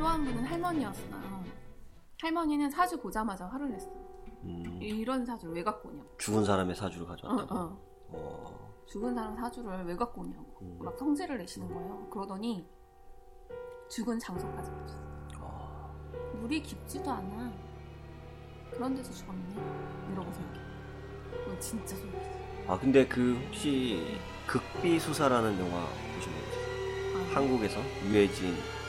또 한 분은 할머니였어요. 할머니는 사주 보자마자 화를 냈어요. 음, 이런 사주를 왜 갖고 오냐고. 죽은 사람의 사주를 어, 가져왔다고. 어. 어. 죽은 사람 사주를 왜 갖고 오냐고. 음. 막 성질을 내시는 거예요. 그러더니 죽은 장소까지 가셨어요. 어. 물이 깊지도 않아. 그런 데서 죽었네. 이러고 생각해. 이거 진짜 소리지. 아 근데 그 혹시 극비 수사라는 영화 보신 거 있어요? 아, 한국에서 유해진 아,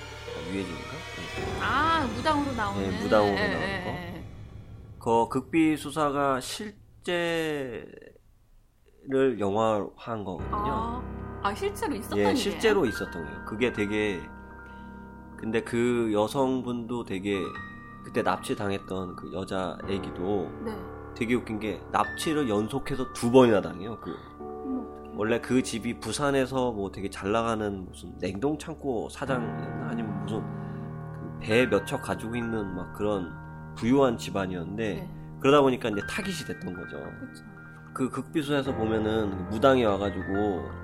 유해진인가? 네. 아 무당으로 나오는. 네, 무당으로 예, 나오는 예, 거. 예. 그 극비 수사가 실제를 영화화한 거거든요. 아, 아 실제로 있었던 예, 일이에요? 실제로 있었던 거예요. 그게 되게 근데 그 여성분도 되게 그때 납치 당했던 그 여자 애기도 네. 되게 웃긴 게 납치를 연속해서 두 번이나 당해요. 그. 원래 그 집이 부산에서 뭐 되게 잘 나가는 무슨 냉동 창고 사장이었나 아니면 무슨 그 배몇 척 가지고 있는 막 그런 부유한 집안이었는데 네. 그러다 보니까 이제 타깃이 됐던 거죠. 그렇죠. 그 극비수에서 보면은 무당이 와가지고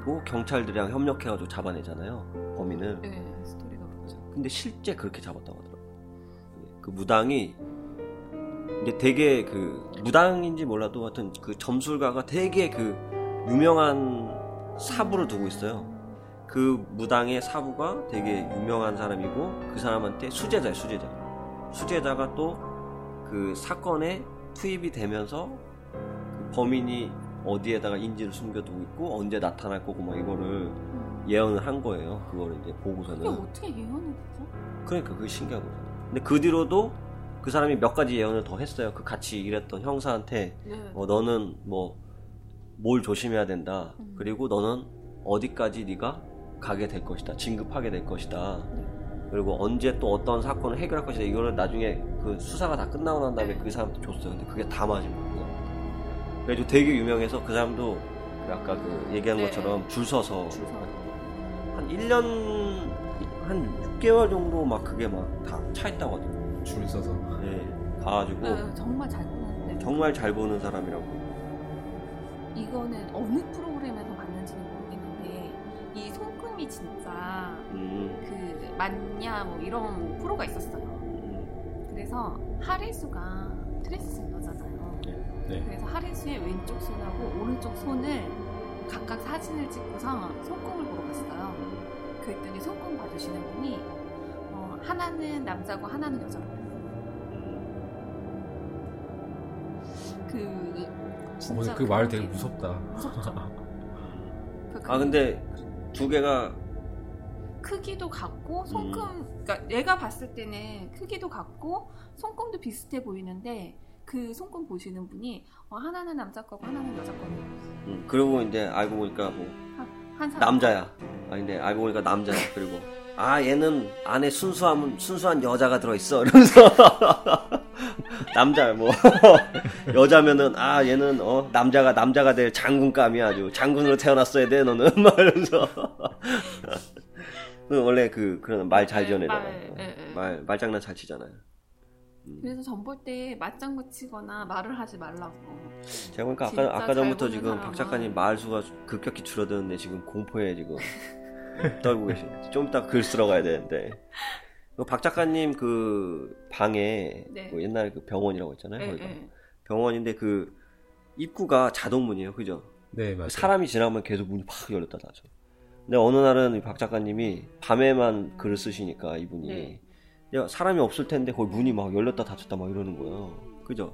뭐 경찰들이랑 협력해가지고 잡아내잖아요 범인을. 네, 스토리가 그렇죠. 근데 실제 그렇게 잡았다고 하더라고요. 그 무당이 이제 되게 그 무당인지 몰라도 하여튼 그 점술가가 되게 그 유명한 사부를 두고 있어요. 그 무당의 사부가 되게 유명한 사람이고 그 사람한테 수제자예요, 수제자. 수제자가 또 그 사건에 투입이 되면서 그 범인이 어디에다가 인지를 숨겨두고 있고 언제 나타날 거고 막 이거를 음. 예언을 한 거예요. 그거를 이제 보고서는. 어떻게 예언을 했어? 그러니까 그게 신기한 거죠. 근데 그 뒤로도 그 사람이 몇 가지 예언을 더 했어요. 그 같이 일했던 형사한테 네. 어, 너는 뭐 뭘 조심해야 된다. 음. 그리고 너는 어디까지 네가 가게 될 것이다. 진급하게 될 것이다. 네. 그리고 언제 또 어떤 사건을 해결할 것이다. 이거를 나중에 그 수사가 다 끝나고 난 다음에 네. 그 사람한테 줬어요. 근데 그게 다 맞은 거예요. 그래가지고 되게 유명해서 그 사람도 그 아까 그 얘기한 네. 것처럼 줄 서서 줄 서서. 한 1년 한 6개월 정도 막 그게 막 다 차 있다고 하더라고요. 줄 서서 네, 가가지고 네, 정말 잘 보는데 정말 잘 보는 사람이라고. 이거는 어느 프로그램에서 봤는지는 모르겠는데 이 손금이 진짜 음, 그 맞냐 뭐 이런 프로가 있었어요. 음, 그래서 하리수가 트랜스젠더잖아요. 네. 그래서 하리수의 왼쪽 손하고 오른쪽 손을 각각 사진을 찍고서 손금을 보러 갔어요. 그랬더니 손금 봐주시는 분이 어, 하나는 남자고 하나는 여자고 그 진짜 그말 그런 되게 게 무섭다. 무섭죠. 그아 근데 두 개가 크기도 같고 손금 그러니까 얘가 봤을 때는 크기도 같고 손금도 비슷해 보이는데 그 손금 보시는 분이 어, 하나는 남자 거고 하나는 여자 거고 음, 그러고 이제 알고 보니까 뭐한 사람 남자야. 아 근데 알고 보니까 남자야. 그리고 아 얘는 안에 순수한 순수한 여자가 들어 있어. 이러면서 남자 뭐 여자면은 아 얘는 어 남자가 남자가 될 장군감이 아주 장군으로 태어났어야 돼 너는 막 이러면서 그 원래 그 그런 말잘 네, 지어내잖아. 말, 예, 예. 말 말장난 잘 치잖아요. 그래서 전 볼 때 맞장구 치거나 말을 하지 말라고 제가 보니까 아까 아까 잘 전부터 지금 사람은- 박 작가님 말 수가 급격히 줄어드는데 지금 공포에 지금 떨고 계시네. 좀 이따 글 쓰러 가야 되는데. 그박 작가님 그 방에 네. 그 옛날에 그 병원이라고 했잖아요. 예, 거기가. 예. 병원인데 그 입구가 자동문이에요. 그죠? 네, 맞아요. 사람이 지나면 계속 문이 팍 열렸다 닫죠. 근데 어느 날은 이박 작가님이 밤에만 글을 쓰시니까 이분이 네. 야, 사람이 없을 텐데 거기 문이 막 열렸다 닫혔다 막 이러는 거예요. 그죠?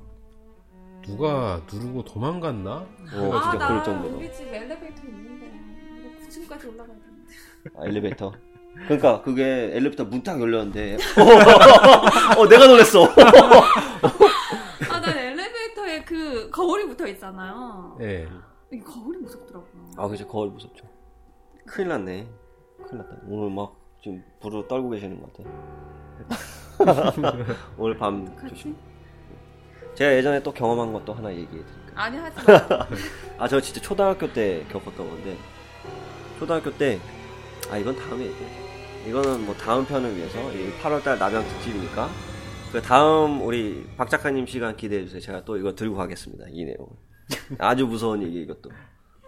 누가 누르고 도망갔나? 어, 아, 진짜 나 그럴 정도로. 우리 집 엘리베이터 있는데 나 9층까지 올라가야 되는데 아, 엘리베이터. 그러니까 그게 엘리베이터 문 딱 열렸는데 어 내가 놀랬어. 아, 난 엘리베이터에 그 거울이 붙어 있잖아요. 네. 이 거울이 무섭더라고요. 아 그죠 거울 무섭죠. 큰일 났네. 큰일 났다. 오늘 막 지금 불을 떨고 계시는 것 같아. 오늘 밤 조심. 제가 예전에 또 경험한 것도 하나 얘기해 드릴게요. 아니 하지 마. 아, 저 진짜 초등학교 때 겪었던 건데, 초등학교 때, 아, 이건 다음에 얘기해. 이거는 뭐 다음 편을 위해서, 8월달 남양 특집이니까, 그 다음 우리 박 작가님 시간 기대해 주세요. 제가 또 이거 들고 가겠습니다. 이 내용을. 아주 무서운 얘기 이것도.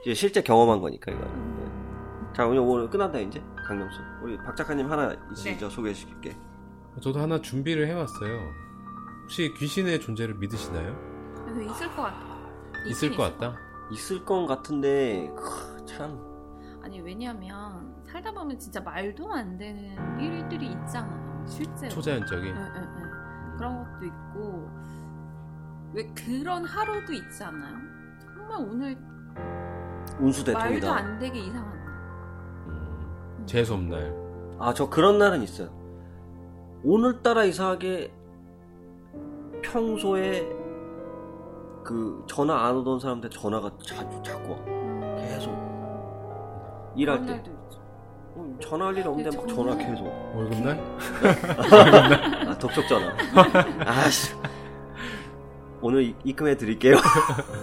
이제 실제 경험한 거니까 이거. 네. 자, 오늘 오늘 끝난다 이제 강명수. 우리 박 작가님 하나 있으시죠? 소개해 주실게. 저도 하나 준비를 해왔어요. 혹시 귀신의 존재를 믿으시나요? 있을 것 같아. 있을 것 같다. 있을 건 같은데 크, 참 아니 왜냐면 살다 보면 진짜 말도 안 되는 일들이 있잖아요. 실제로. 초자연적인. 응, 응, 응. 그런 것도 있고 왜 그런 하루도 있지 않나요? 정말 오늘 운수 말도 대통이다. 안 되게 이상한 날. 음, 재수없날. 아 저 그런 날은 있어요. 오늘따라 이상하게 평소에 그 전화 안 오던 사람한테 전화가 자주 자꾸 와. 음. 계속. 일할 때 날도 전화할 일 없는데 막 전화 저는- 계속. 월급날? 아 독촉 전화. 아씨. 오늘 이- 입금해 드릴게요.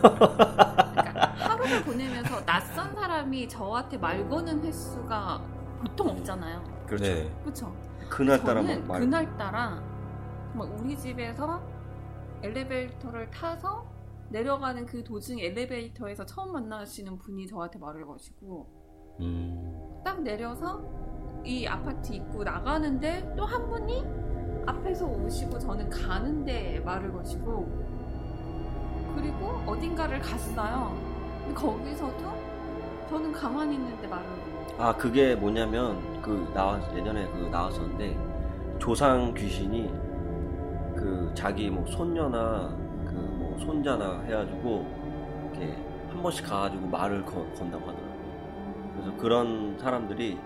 그러니까 하루를 보내면서 낯선 사람이 저한테 말 거는 횟수가 보통 없잖아요. 그렇죠. 네. 그렇죠? 그날따라 막 말. 그날따라 정말 우리 집에서 엘리베이터를 타서 내려가는 그 도중 엘리베이터에서 처음 만나시는 분이 저한테 말을 거시고 음, 딱 내려서 이 아파트 입구 나가는데 또 한 분이 앞에서 오시고 저는 가는데 말을 거시고 그리고 어딘가를 갔어요. 거기서도 저는 가만히 있는데 말을 아 그게 뭐냐면 그 나와 예전에 그 나왔었는데 조상 귀신이 그 자기 뭐 손녀나 그 뭐 손자나 해가지고 이렇게 한 번씩 가가지고 말을 거- 건다고 하더라고요. 그래서 그런 사람들이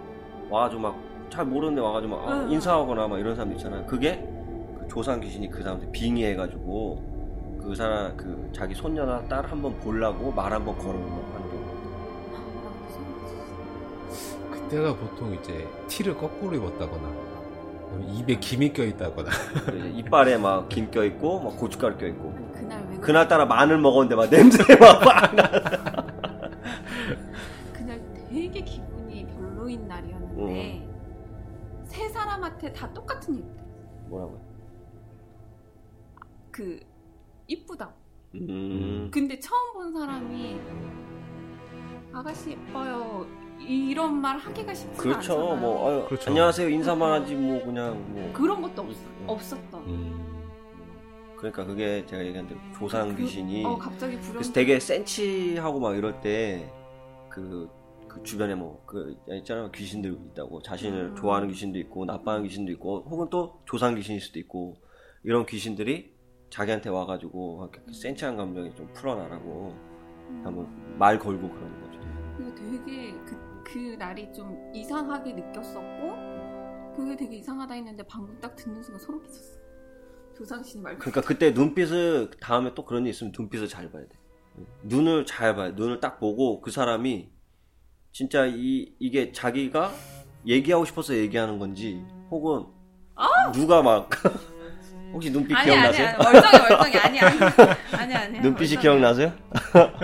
와가지고 막 잘 모르는데 와가지고 막 아, 응. 인사하거나 막 이런 사람 있잖아요. 그게 그 조상 귀신이 그 사람한테 빙의해가지고 그 사람 그 자기 손녀나 딸 한 번 보려고 말 한 번 걸어놓는 하는 경우. 그때가 보통 이제 티를 거꾸로 입었다거나 입에 김이 껴있다거나 그 이제 이빨에 막 김 껴있고 막 고춧가루 껴있고 그날 왜 그날따라 마늘 먹었는데 막 냄새 막 되게 기분이 별로인 날이었는데 세 사람한테 다 똑같은 얘기 뭐라고요? 그 이쁘다 음. 근데 처음 본 사람이 아가씨 예뻐요 이런 말 하기가 쉽지 그렇죠. 않잖아요 뭐 아유, 그렇죠. 안녕하세요 인사만 하지 뭐 그냥 뭐 그런 것도 없, 음. 없었던 음, 그러니까 그게 제가 얘기한 대로 조상 그- 귀신이 어 갑자기 불안 그래서 되게 센치하고 막 이럴 때 그 그 주변에 뭐 그 있잖아요 귀신들 있다고 자신을 음. 좋아하는 귀신도 있고 나빠하는 귀신도 있고 혹은 또 조상 귀신일 수도 있고 이런 귀신들이 자기한테 와가지고 이렇게 센치한 감정이 좀 풀어나라고 한번 말 걸고 그러는 거죠. 되게 그, 그 날이 좀 이상하게 느꼈었고 그게 되게 이상하다 했는데 방금 딱 듣는 순간 소름 끼쳤어 조상신이 말 그러니까 그때 눈빛을 다음에 또 그런 일 있으면 눈빛을 잘 봐야 돼. 눈을 잘 봐야 돼. 눈을 딱 보고 그 사람이 진짜 이 이게 자기가 얘기하고 싶어서 얘기하는 건지 혹은 누가 막 혹시 눈빛 아니 기억나세요? 아니 아니 멀쩡해 멀쩡해 아니 아니 아니 아니 눈빛이 멀쩡해. 기억나세요?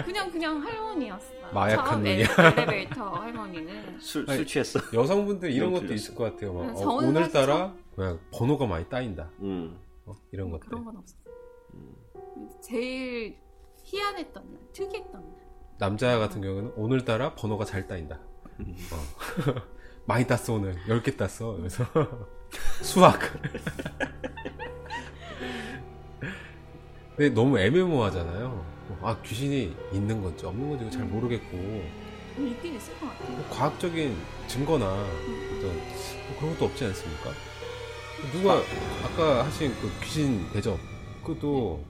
그냥 그냥 할머니였어 마약한 처음 눈이야. 엘- 엘리베이터 할머니는 술, 술 취했어. 여성분들 이런 것도. 있을 것 같아요. 막, 응, 어, 오늘따라 그냥 번호가 많이 따인다. 음. 어, 이런 것들. 그런 건 없었어 제일 희한했던 날 특이했던 날 남자 같은 경우는 오늘따라 번호가 잘 따인다. 어. 많이 땄어 오늘. 10개 땄어. 그래서 수학. 근데 너무 애매모호하잖아요. 아 귀신이 있는 건지 없는 건지 잘 모르겠고. 있긴 있을 것 같아 뭐 과학적인 증거나 어떤 뭐 그런 것도 없지 않습니까? 누가 아까 하신 그 귀신 대접 그것도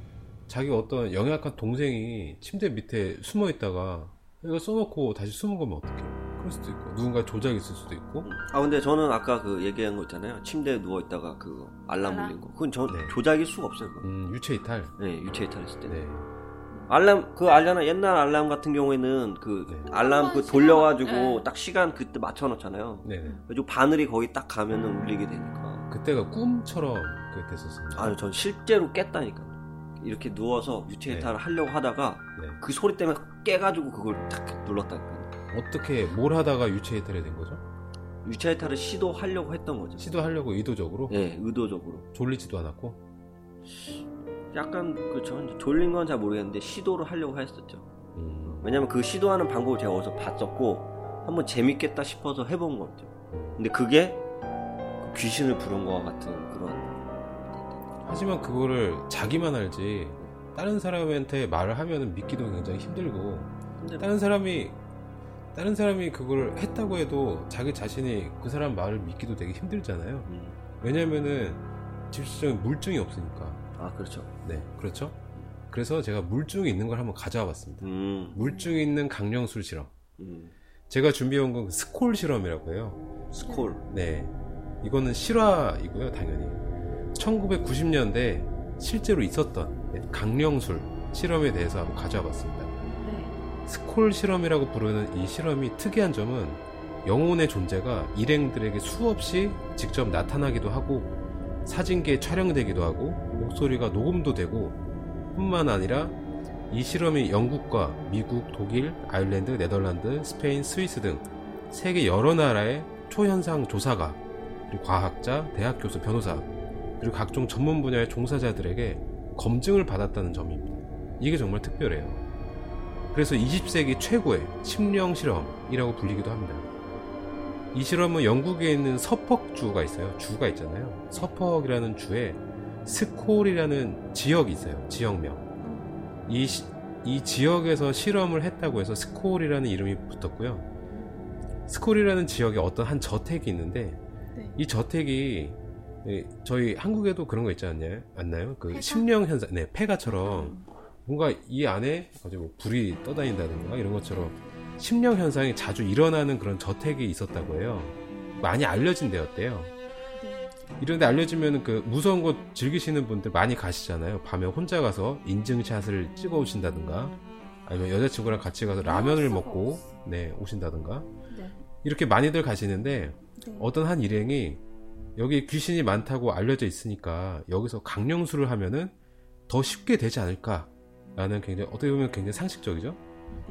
자기 어떤 영약한 동생이 침대 밑에 숨어 있다가 이거 써놓고 다시 숨은 거면 어떡해 그럴 수도 있고 누군가 조작이 있을 수도 있고 아 근데 저는 아까 그 얘기한 거 있잖아요. 침대에 누워 있다가 그 알람? 울린 거. 그건 저 네. 조작일 수가 없어요. 그건. 음, 유체 이탈 네, 유체 이탈했을 때. 네. 알람 그 알람 옛날 알람 같은 경우에는 그 네. 알람 그 돌려가지고 네. 딱 시간 그때 맞춰 놓잖아요. 네네 그래서 바늘이 거기 딱 가면은 울리게 되니까. 그때가 꿈처럼 됐었습니다 아니 전 실제로 깼다니까. 이렇게 누워서 유체 네. 이탈을 하려고 하다가 네. 그 소리 때문에 깨가지고 그걸 탁 눌렀다니까. 어떻게 뭘 하다가 유체 이탈이 된 거죠? 유체 이탈을 시도하려고 했던 거죠. 시도하려고 의도적으로 네, 의도적으로. 졸리지도 않았고 약간 그저 졸린 건 잘 모르겠는데 시도를 하려고 했었죠. 음, 왜냐면 그 시도하는 방법을 제가 어디서 봤었고 한번 재밌겠다 싶어서 해본 거죠. 근데 그게 귀신을 부른 것 같은 그런 하지만 그거를 자기만 알지 다른 사람한테 말을 하면 믿기도 굉장히 힘들고 다른 사람이 다른 사람이 그걸 했다고 해도 자기 자신이 그 사람 말을 믿기도 되게 힘들잖아요. 음. 왜냐면은 실질적인 물증이 없으니까. 아 그렇죠. 네, 그렇죠. 그래서 제가 물증이 있는 걸 한번 가져와 봤습니다. 음. 물증이 있는 강령술 실험. 음. 제가 준비해온 건 스콜 실험이라고 해요. 스콜. 네. 이거는 실화이고요, 당연히. 1990년대 실제로 있었던 네, 강령술 실험에 대해서 한번 가져와 봤습니다. 네. 스콜 실험이라고 부르는 이 실험이 특이한 점은 영혼의 존재가 일행들에게 수없이 직접 나타나기도 하고 사진기에 촬영되기도 하고 목소리가 녹음도 되고 뿐만 아니라 이 실험이 영국과 미국, 독일, 아일랜드, 네덜란드, 스페인, 스위스 등 세계 여러 나라의 초현상 조사가 그리고 과학자, 대학 교수, 변호사 그리고 각종 전문 분야의 종사자들에게 검증을 받았다는 점입니다. 이게 정말 특별해요. 그래서 20세기 최고의 심령 실험이라고 불리기도 합니다. 이 실험은 영국에 있는 서퍽주가 있어요. 주가 있잖아요. 서퍽이라는 주에 스콜이라는 지역이 있어요. 지역명. 이, 시- 이 지역에서 실험을 했다고 해서 스콜이라는 이름이 붙었고요. 스콜이라는 지역에 어떤 한 저택이 있는데 네. 이 저택이 예, 저희 한국에도 그런 거 있지 않나요? 않나요? 그 폐가? 심령 현상, 네, 폐가처럼 뭔가 이 안에 뭐 불이 떠다닌다든가 이런 것처럼 심령 현상이 자주 일어나는 그런 저택이 있었다고 해요. 많이 알려진 데였대요. 네. 이런데 알려지면 그 무서운 곳 즐기시는 분들 많이 가시잖아요. 밤에 혼자 가서 인증샷을 찍어 오신다든가 아니면 여자친구랑 같이 가서 라면을 수가 먹고. 네 오신다든가 네. 이렇게 많이들 가시는데 네. 어떤 한 일행이 여기 귀신이 많다고 알려져 있으니까 여기서 강령술을 하면은 더 쉽게 되지 않을까라는 굉장히 어떻게 보면 굉장히 상식적이죠.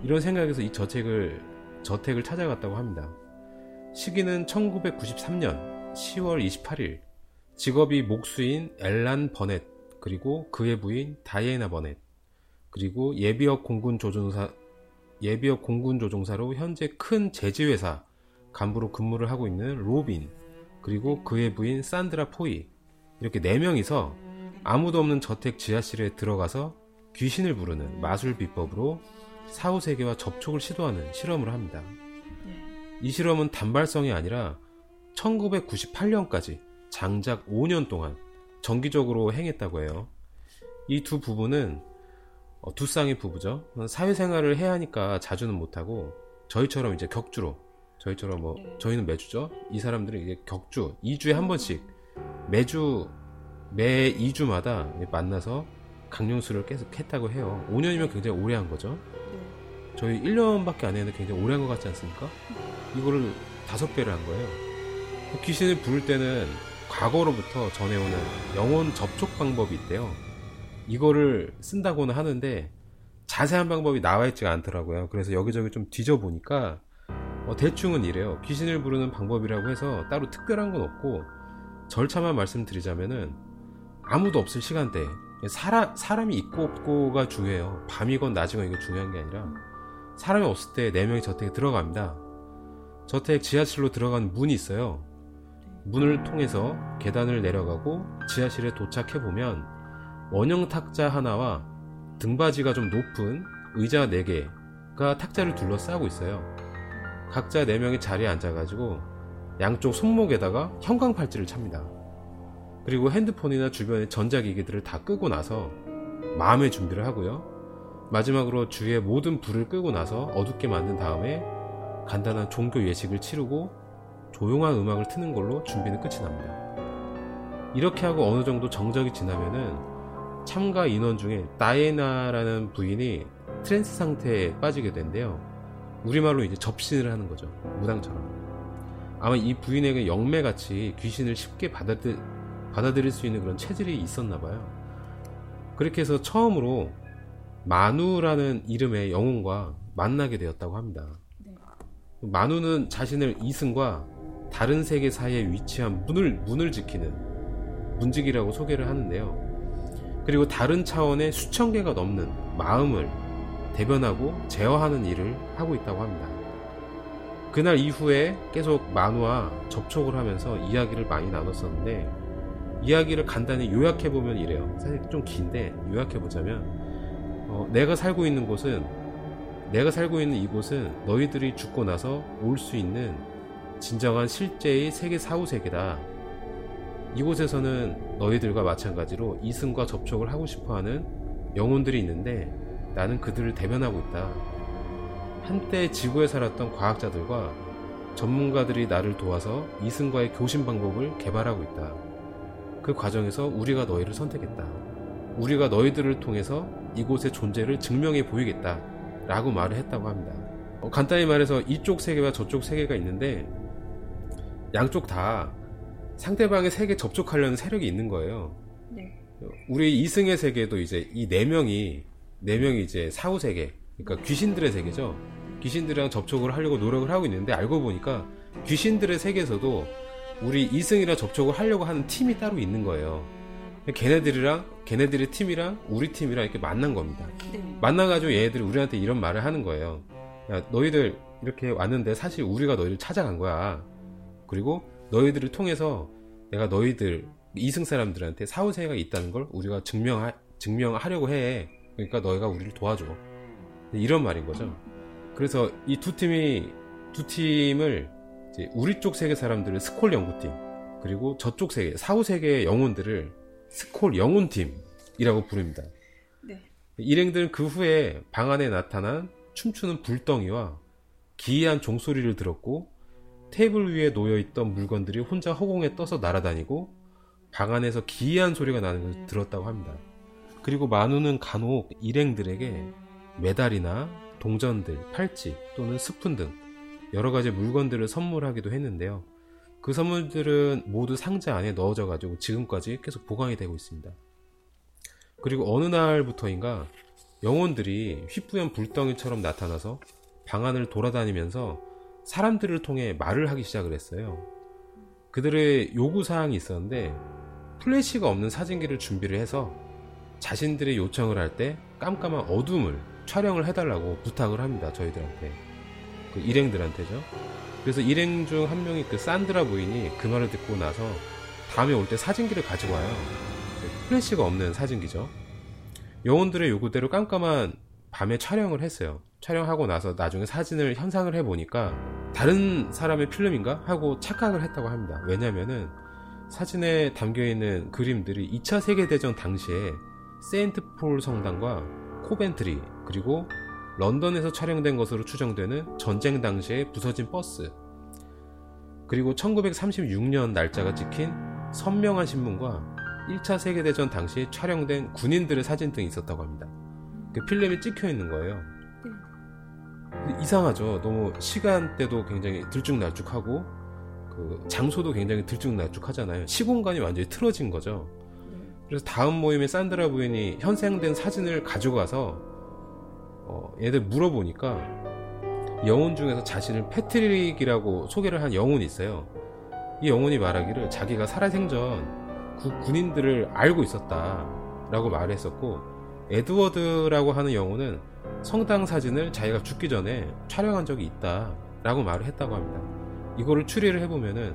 이런 생각에서 이 저택을 저택을 찾아갔다고 합니다. 시기는 1993년 10월 28일. 직업이 목수인 엘란 버넷 그리고 그의 부인 다이애나 버넷 그리고 예비역 공군 조종사 예비역 공군 조종사로 현재 큰 제지회사 간부로 근무를 하고 있는 로빈 그리고 그의 부인 산드라 포이 이렇게 네 명이서 아무도 없는 저택 지하실에 들어가서 귀신을 부르는 마술 비법으로 사후 세계와 접촉을 시도하는 실험을 합니다. 네. 이 실험은 단발성이 아니라 1998년까지 장작 5년 동안 정기적으로 행했다고 해요. 이 두 부부는 어, 두 쌍의 부부죠. 사회생활을 해야 하니까 자주는 못하고 저희처럼 이제 격주로 저희처럼 뭐 네. 저희는 매주죠. 이 사람들은 이게 격주 2주에 한 번씩 매주 매 2주마다 만나서 강령술을 계속 했다고 해요. 5년이면 굉장히 오래 한 거죠. 네. 저희 1년밖에 안 했는데 굉장히 오래 한 것 같지 않습니까? 이거를 다섯 배를 한 거예요. 귀신을 부를 때는 과거로부터 전해오는 영혼 접촉 방법이 있대요. 이거를 쓴다고는 하는데 자세한 방법이 나와 있지가 않더라고요. 그래서 여기저기 좀 뒤져보니까 어, 대충은 이래요. 귀신을 부르는 방법이라고 해서 따로 특별한 건 없고 절차만 말씀드리자면은 아무도 없을 시간대 사람, 사람이 있고 없고가 중요해요. 밤이건 낮이건 이게 중요한 게 아니라 사람이 없을 때 4명이 저택에 들어갑니다. 저택 지하실로 들어가는 문이 있어요. 문을 통해서 계단을 내려가고 지하실에 도착해 보면 원형 탁자 하나와 등받이가 좀 높은 의자 4개가 탁자를 둘러싸고 있어요. 각자 4명이 자리에 앉아가지고 양쪽 손목에다가 형광팔찌를 찹니다. 그리고 핸드폰이나 주변의 전자기기들을 다 끄고 나서 마음의 준비를 하고요. 마지막으로 주위의 모든 불을 끄고 나서 어둡게 만든 다음에 간단한 종교 예식을 치르고 조용한 음악을 트는 걸로 준비는 끝이 납니다. 이렇게 하고 어느 정도 정적이 지나면은 참가 인원 중에 다이애나라는 부인이 트랜스 상태에 빠지게 된대요. 우리말로 이제 접신을 하는 거죠. 무당처럼. 아마 이 부인에게 영매같이 귀신을 쉽게 받아들, 받아들일 수 있는 그런 체질이 있었나 봐요. 그렇게 해서 처음으로 마누라는 이름의 영혼과 만나게 되었다고 합니다. 네. 마누는 자신을 이승과 다른 세계 사이에 위치한 문을, 문을 지키는 문지기라고 소개를 하는데요. 그리고 다른 차원의 수천 개가 넘는 마음을 대변하고 제어하는 일을 하고 있다고 합니다. 그날 이후에 계속 만화와 접촉을 하면서 이야기를 많이 나눴었는데 이야기를 간단히 요약해 보면 이래요. 사실 좀 긴데 요약해 보자면 어, 내가 살고 있는 곳은 내가 살고 있는 이곳은 너희들이 죽고 나서 올 수 있는 진정한 실제의 세계 사후 세계다. 이곳에서는 너희들과 마찬가지로 이승과 접촉을 하고 싶어하는 영혼들이 있는데 나는 그들을 대변하고 있다. 한때 지구에 살았던 과학자들과 전문가들이 나를 도와서 이승과의 교신 방법을 개발하고 있다. 그 과정에서 우리가 너희를 선택했다. 우리가 너희들을 통해서 이곳의 존재를 증명해 보이겠다. 라고 말을 했다고 합니다. 어, 간단히 말해서 이쪽 세계와 저쪽 세계가 있는데 양쪽 다 상대방의 세계 접촉하려는 세력이 있는 거예요. 네. 우리 이승의 세계도 이제 이 네 명이 네 명이 이제 사후 세계, 그러니까 귀신들의 세계죠. 귀신들이랑 접촉을 하려고 노력을 하고 있는데 알고 보니까 귀신들의 세계에서도 우리 이승이랑 접촉을 하려고 하는 팀이 따로 있는 거예요. 걔네들이랑 걔네들의 팀이랑 우리 팀이랑 이렇게 만난 겁니다. 네. 만나가지고 얘네들이 우리한테 이런 말을 하는 거예요. 야, 너희들 이렇게 왔는데 사실 우리가 너희를 찾아간 거야. 그리고 너희들을 통해서 내가 너희들 이승 사람들한테 사후세계가 있다는 걸 우리가 증명하, 증명하려고 해. 그러니까 너희가 우리를 도와줘. 이런 말인 거죠. 그래서 이 두 팀이 두 팀을 우리 쪽 세계 사람들을 스콜 연구팀 그리고 저쪽 세계 사후 세계의 영혼들을 스콜 영혼팀이라고 부릅니다. 네. 일행들은 그 후에 방 안에 나타난 춤추는 불덩이와 기이한 종소리를 들었고 테이블 위에 놓여 있던 물건들이 혼자 허공에 떠서 날아다니고 방 안에서 기이한 소리가 나는 것을 들었다고 합니다. 그리고 만우는 간혹 일행들에게 메달이나 동전들, 팔찌 또는 스푼 등 여러 가지 물건들을 선물하기도 했는데요. 그 선물들은 모두 상자 안에 넣어져 가지고 지금까지 계속 보관이 되고 있습니다. 그리고 어느 날부터인가 영혼들이 휘뿌연 불덩이처럼 나타나서 방 안을 돌아다니면서 사람들을 통해 말을 하기 시작을 했어요. 그들의 요구 사항이 있었는데 플래시가 없는 사진기를 준비를 해서 자신들의 요청을 할 때 깜깜한 어둠을 촬영을 해달라고 부탁을 합니다. 저희들한테. 그 일행들한테죠. 그래서 일행 중 한 명이 그 산드라 부인이 그 말을 듣고 나서 다음에 올 때 사진기를 가지고 와요. 그 플래시가 없는 사진기죠. 영혼들의 요구대로 깜깜한 밤에 촬영을 했어요. 촬영하고 나서 나중에 사진을 현상을 해보니까 다른 사람의 필름인가? 하고 착각을 했다고 합니다. 왜냐면은 사진에 담겨있는 그림들이 2차 세계대전 당시에 세인트폴 성당과 코벤트리 그리고 런던에서 촬영된 것으로 추정되는 전쟁 당시에 부서진 버스 그리고 1936년 날짜가 찍힌 선명한 신문과 1차 세계대전 당시에 촬영된 군인들의 사진 등이 있었다고 합니다. 그 필름이 찍혀 있는 거예요. 이상하죠. 너무 시간대도 굉장히 들쭉날쭉하고 그 장소도 굉장히 들쭉날쭉하잖아요. 시공간이 완전히 틀어진 거죠. 그래서 다음 모임에 산드라 부인이 현생된 사진을 가져가서 어, 얘들 물어보니까 영혼 중에서 자신을 패트릭이라고 소개를 한 영혼이 있어요. 이 영혼이 말하기를 자기가 살아생전 구, 군인들을 알고 있었다라고 말했었고 에드워드라고 하는 영혼은 성당 사진을 자기가 죽기 전에 촬영한 적이 있다라고 말을 했다고 합니다. 이거를 추리를 해보면은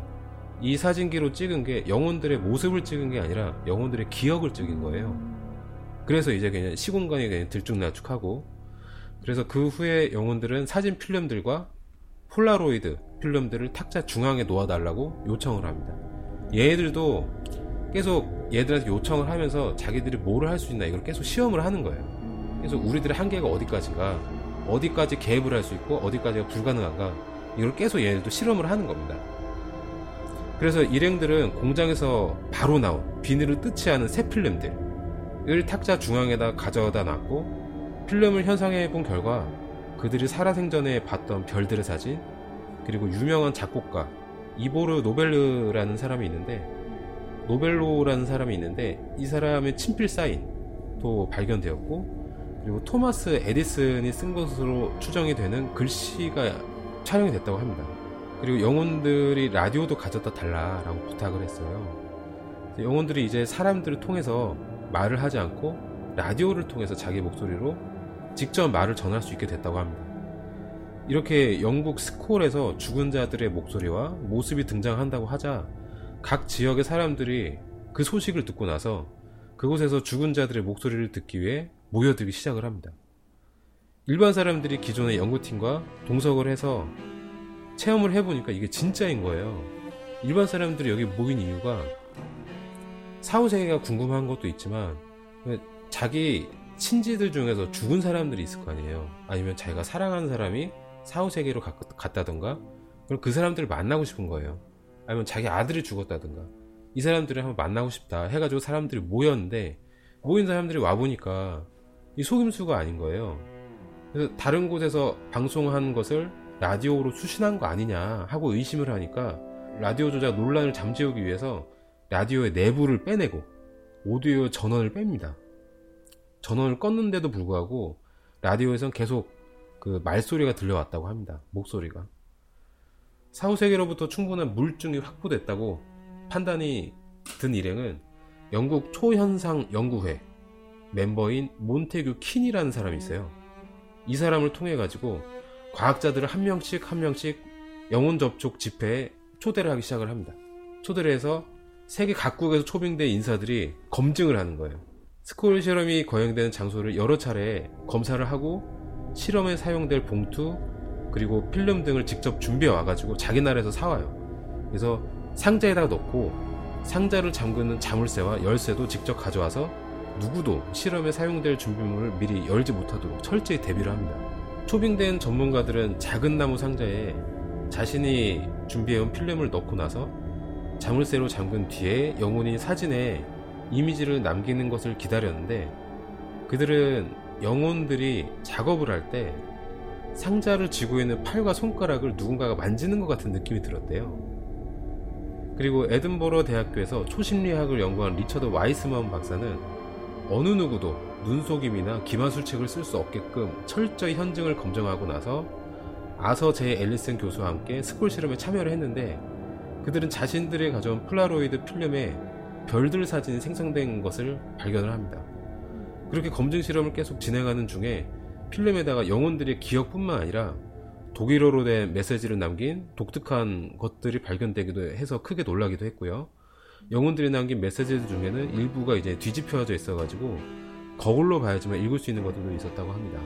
이 사진기로 찍은 게 영혼들의 모습을 찍은 게 아니라 영혼들의 기억을 찍은 거예요. 그래서 이제 그냥 시공간이 그냥 들쭉날쭉하고 그래서 그 후에 영혼들은 사진 필름들과 폴라로이드 필름들을 탁자 중앙에 놓아달라고 요청을 합니다. 얘들도 계속 얘들한테 요청을 하면서 자기들이 뭐를 할 수 있나 이걸 계속 시험을 하는 거예요. 그래서 우리들의 한계가 어디까지가 어디까지 개입을 할 수 있고 어디까지가 불가능한가 이걸 계속 얘들도 실험을 하는 겁니다. 그래서 일행들은 공장에서 바로 나온 비닐을 뜯지 않은 새 필름들을 탁자 중앙에다 가져다 놨고 필름을 현상해 본 결과 그들이 살아생전에 봤던 별들의 사진 그리고 유명한 작곡가 이보르 노벨르라는 사람이 있는데 노벨로라는 사람이 있는데 이 사람의 친필 사인도 발견되었고 그리고 토마스 에디슨이 쓴 것으로 추정이 되는 글씨가 촬영이 됐다고 합니다. 그리고 영혼들이 라디오도 가져다 달라라고 부탁을 했어요. 영혼들이 이제 사람들을 통해서 말을 하지 않고 라디오를 통해서 자기 목소리로 직접 말을 전할 수 있게 됐다고 합니다. 이렇게 영국 스콜에서 죽은 자들의 목소리와 모습이 등장한다고 하자 각 지역의 사람들이 그 소식을 듣고 나서 그곳에서 죽은 자들의 목소리를 듣기 위해 모여들기 시작을 합니다. 일반 사람들이 기존의 연구팀과 동석을 해서 체험을 해보니까 이게 진짜인 거예요. 일반 사람들이 여기 모인 이유가 사후세계가 궁금한 것도 있지만 자기 친지들 중에서 죽은 사람들이 있을 거 아니에요. 아니면 자기가 사랑하는 사람이 사후세계로 갔다던가 그럼 그 사람들을 만나고 싶은 거예요. 아니면 자기 아들이 죽었다든가 이 사람들을 한번 만나고 싶다 해가지고 사람들이 모였는데 모인 사람들이 와보니까 이 속임수가 아닌 거예요. 그래서 다른 곳에서 방송한 것을 라디오로 수신한 거 아니냐 하고 의심을 하니까 라디오 조작 논란을 잠재우기 위해서 라디오의 내부를 빼내고 오디오 전원을 뺍니다. 전원을 껐는데도 불구하고 라디오에선 계속 그 말소리가 들려왔다고 합니다. 목소리가. 사후 세계로부터 충분한 물증이 확보됐다고 판단이 든 일행은 영국 초현상 연구회 멤버인 몬테규 킨이라는 사람이 있어요. 이 사람을 통해 가지고 과학자들을 한 명씩 한 명씩 영혼 접촉 집회에 초대를 하기 시작을 합니다. 초대를 해서 세계 각국에서 초빙된 인사들이 검증을 하는 거예요. 스콜 실험이 거행되는 장소를 여러 차례 검사를 하고 실험에 사용될 봉투 그리고 필름 등을 직접 준비해 와가지고 자기 나라에서 사와요. 그래서 상자에다가 넣고 상자를 잠그는 자물쇠와 열쇠도 직접 가져와서 누구도 실험에 사용될 준비물을 미리 열지 못하도록 철저히 대비를 합니다. 초빙된 전문가들은 작은 나무 상자에 자신이 준비해온 필름을 넣고 나서 자물쇠로 잠근 뒤에 영혼이 사진에 이미지를 남기는 것을 기다렸는데 그들은 영혼들이 작업을 할 때 상자를 쥐고 있는 팔과 손가락을 누군가가 만지는 것 같은 느낌이 들었대요. 그리고 에든버러 대학교에서 초심리학을 연구한 리처드 와이스먼 박사는 어느 누구도 눈속임이나 기만술책을 쓸 수 없게끔 철저히 현장을 검증하고 나서 아서 제 앨리슨 교수와 함께 스콜 실험에 참여를 했는데 그들은 자신들이 가져온 폴라로이드 필름에 별들 사진이 생성된 것을 발견을 합니다. 그렇게 검증 실험을 계속 진행하는 중에 필름에다가 영혼들의 기억뿐만 아니라 독일어로 된 메시지를 남긴 독특한 것들이 발견되기도 해서 크게 놀라기도 했고요. 영혼들이 남긴 메시지들 중에는 일부가 이제 뒤집혀져 있어가지고 거울로 봐야지만 읽을 수 있는 것들도 있었다고 합니다.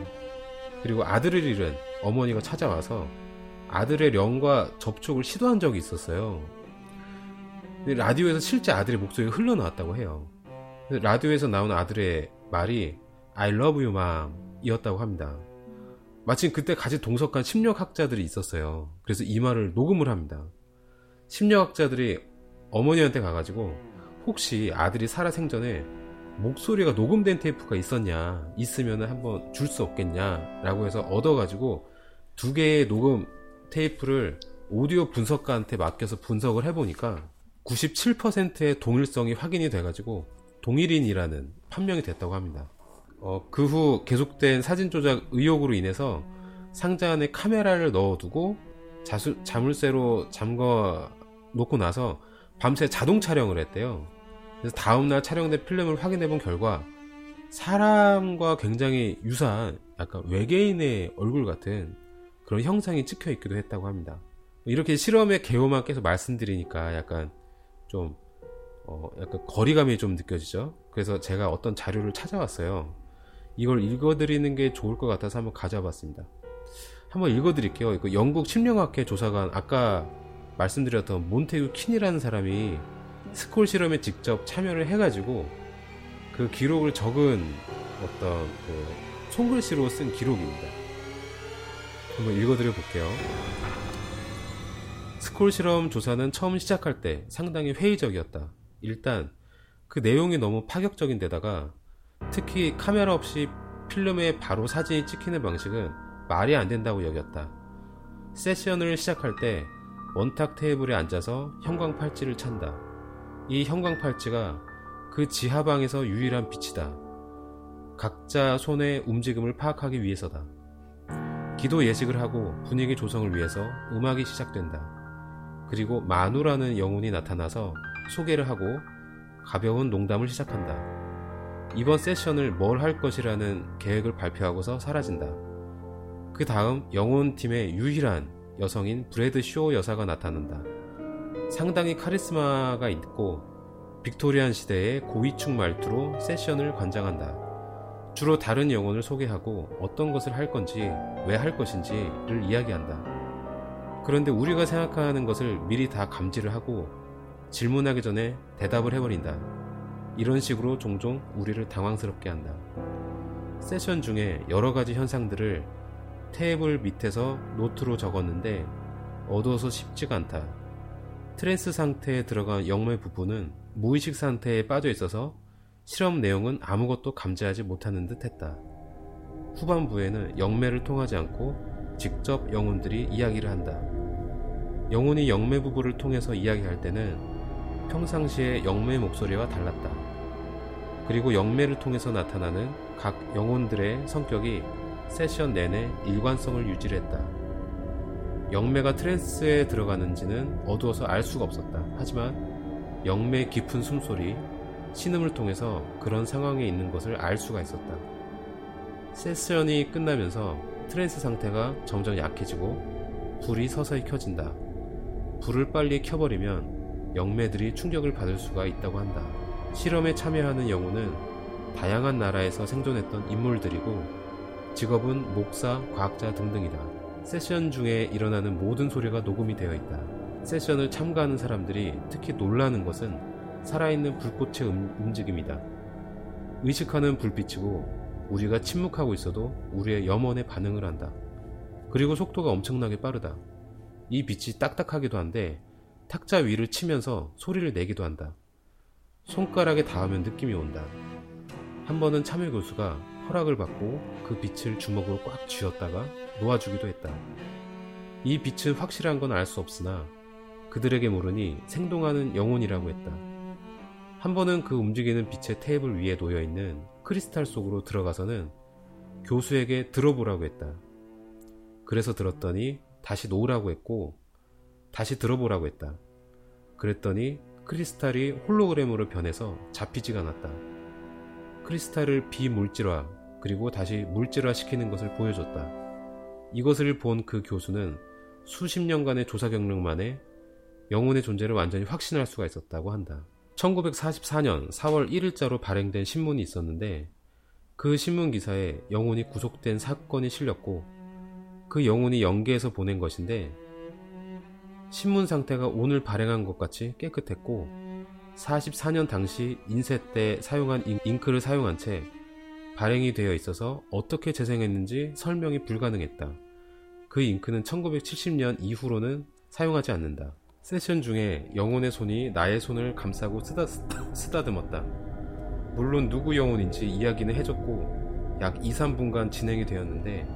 그리고 아들을 잃은 어머니가 찾아와서 아들의 령과 접촉을 시도한 적이 있었어요. 라디오에서 실제 아들의 목소리가 흘러나왔다고 해요. 라디오에서 나온 아들의 말이 I love you mom 이었다고 합니다. 마침 그때 같이 동석한 심리학자들이 있었어요. 그래서 이 말을 녹음을 합니다. 심리학자들이 어머니한테 가가지고 혹시 아들이 살아 생전에 목소리가 녹음된 테이프가 있었냐 있으면 한번 줄 수 없겠냐 라고 해서 얻어가지고 두 개의 녹음 테이프를 오디오 분석가한테 맡겨서 분석을 해보니까 97%의 동일성이 확인이 돼가지고 동일인이라는 판명이 됐다고 합니다. 어, 그 후 계속된 사진 조작 의혹으로 인해서 상자 안에 카메라를 넣어두고 자수, 자물쇠로 잠궈 놓고 나서 밤새 자동 촬영을 했대요. 그래서 다음날 촬영된 필름을 확인해 본 결과 사람과 굉장히 유사한 약간 외계인의 얼굴 같은 그런 형상이 찍혀 있기도 했다고 합니다. 이렇게 실험의 개요만 계속 말씀드리니까 약간 좀 어, 약간 거리감이 좀 느껴지죠. 그래서 제가 어떤 자료를 찾아왔어요. 이걸 읽어드리는 게 좋을 것 같아서 한번 가져와봤습니다. 한번 읽어드릴게요. 이거 영국 심령학회 조사관 아까 말씀드렸던 몬테규 킨이라는 사람이 스콜 실험에 직접 참여를 해가지고 그 기록을 적은 어떤 그 손글씨로 쓴 기록입니다. 한번 읽어드려 볼게요. 스콜 실험 조사는 처음 시작할 때 상당히 회의적이었다. 일단 그 내용이 너무 파격적인 데다가 특히 카메라 없이 필름에 바로 사진이 찍히는 방식은 말이 안 된다고 여겼다. 세션을 시작할 때 원탁 테이블에 앉아서 형광 팔찌를 찬다. 이 형광 팔찌가 그 지하방에서 유일한 빛이다. 각자 손의 움직임을 파악하기 위해서다. 기도 예식을 하고 분위기 조성을 위해서 음악이 시작된다. 그리고 마누라는 영혼이 나타나서 소개를 하고 가벼운 농담을 시작한다. 이번 세션을 뭘 할 것이라는 계획을 발표하고서 사라진다. 그 다음 영혼팀의 유일한 여성인 브래드 쇼 여사가 나타난다. 상당히 카리스마가 있고 빅토리안 시대의 고위층 말투로 세션을 관장한다. 주로 다른 영혼을 소개하고 어떤 것을 할 건지, 왜 할 것인지를 이야기한다. 그런데 우리가 생각하는 것을 미리 다 감지를 하고 질문하기 전에 대답을 해버린다. 이런 식으로 종종 우리를 당황스럽게 한다. 세션 중에 여러 가지 현상들을 테이블 밑에서 노트로 적었는데 어두워서 쉽지가 않다. 트랜스 상태에 들어간 영매 부부는 무의식 상태에 빠져 있어서 실험 내용은 아무것도 감지하지 못하는 듯 했다. 후반부에는 영매를 통하지 않고 직접 영혼들이 이야기를 한다. 영혼이 영매 부부를 통해서 이야기할 때는 평상시의 영매 목소리와 달랐다. 그리고 영매를 통해서 나타나는 각 영혼들의 성격이 세션 내내 일관성을 유지를 했다. 영매가 트랜스에 들어가는지는 어두워서 알 수가 없었다. 하지만 영매의 깊은 숨소리, 신음을 통해서 그런 상황에 있는 것을 알 수가 있었다. 세션이 끝나면서 trance 상태가 점점 약해지고 불이 서서히 켜진다. 불을 빨리 켜버리면 영매들이 충격을 받을 수가 있다고 한다. 실험에 참여하는 영혼은 다양한 나라에서 생존했던 인물들이고 직업은 목사, 과학자 등등이다. 세션 중에 일어나는 모든 소리가 녹음이 되어 있다. 세션을 참가하는 사람들이 특히 놀라는 것은 살아있는 불꽃의 음, 움직임이다. 의식하는 불빛이고 우리가 침묵하고 있어도 우리의 염원에 반응을 한다. 그리고 속도가 엄청나게 빠르다. 이 빛이 딱딱하기도 한데 탁자 위를 치면서 소리를 내기도 한다. 손가락에 닿으면 느낌이 온다. 한 번은 참여 교수가 허락을 받고 그 빛을 주먹으로 꽉 쥐었다가 놓아주기도 했다. 이 빛은 확실한 건 알 수 없으나 그들에게 모르니 생동하는 영혼이라고 했다. 한 번은 그 움직이는 빛의 테이블 위에 놓여 있는 크리스탈 속으로 들어가서는 교수에게 들어보라고 했다. 그래서 들었더니 다시 놓으라고 했고 다시 들어보라고 했다. 그랬더니 크리스탈이 홀로그램으로 변해서 잡히지가 않았다. 크리스탈을 비물질화 그리고 다시 물질화 시키는 것을 보여줬다. 이것을 본 그 교수는 수십 년간의 조사 경력 만에 영혼의 존재를 완전히 확신할 수가 있었다고 한다. 1944년 4월 1일자로 발행된 신문이 있었는데 그 신문 기사에 영혼이 구속된 사건이 실렸고 그 영혼이 연계해서 보낸 것인데 신문 상태가 오늘 발행한 것 같이 깨끗했고 44년 당시 인쇄 때 사용한 잉크를 사용한 채 발행이 되어 있어서 어떻게 재생했는지 설명이 불가능했다. 그 잉크는 1970년 이후로는 사용하지 않는다. 세션 중에 영혼의 손이 나의 손을 감싸고 쓰다, 쓰다듬었다. 물론 누구 영혼인지 이야기는 해줬고 약 2, 3분간 진행이 되었는데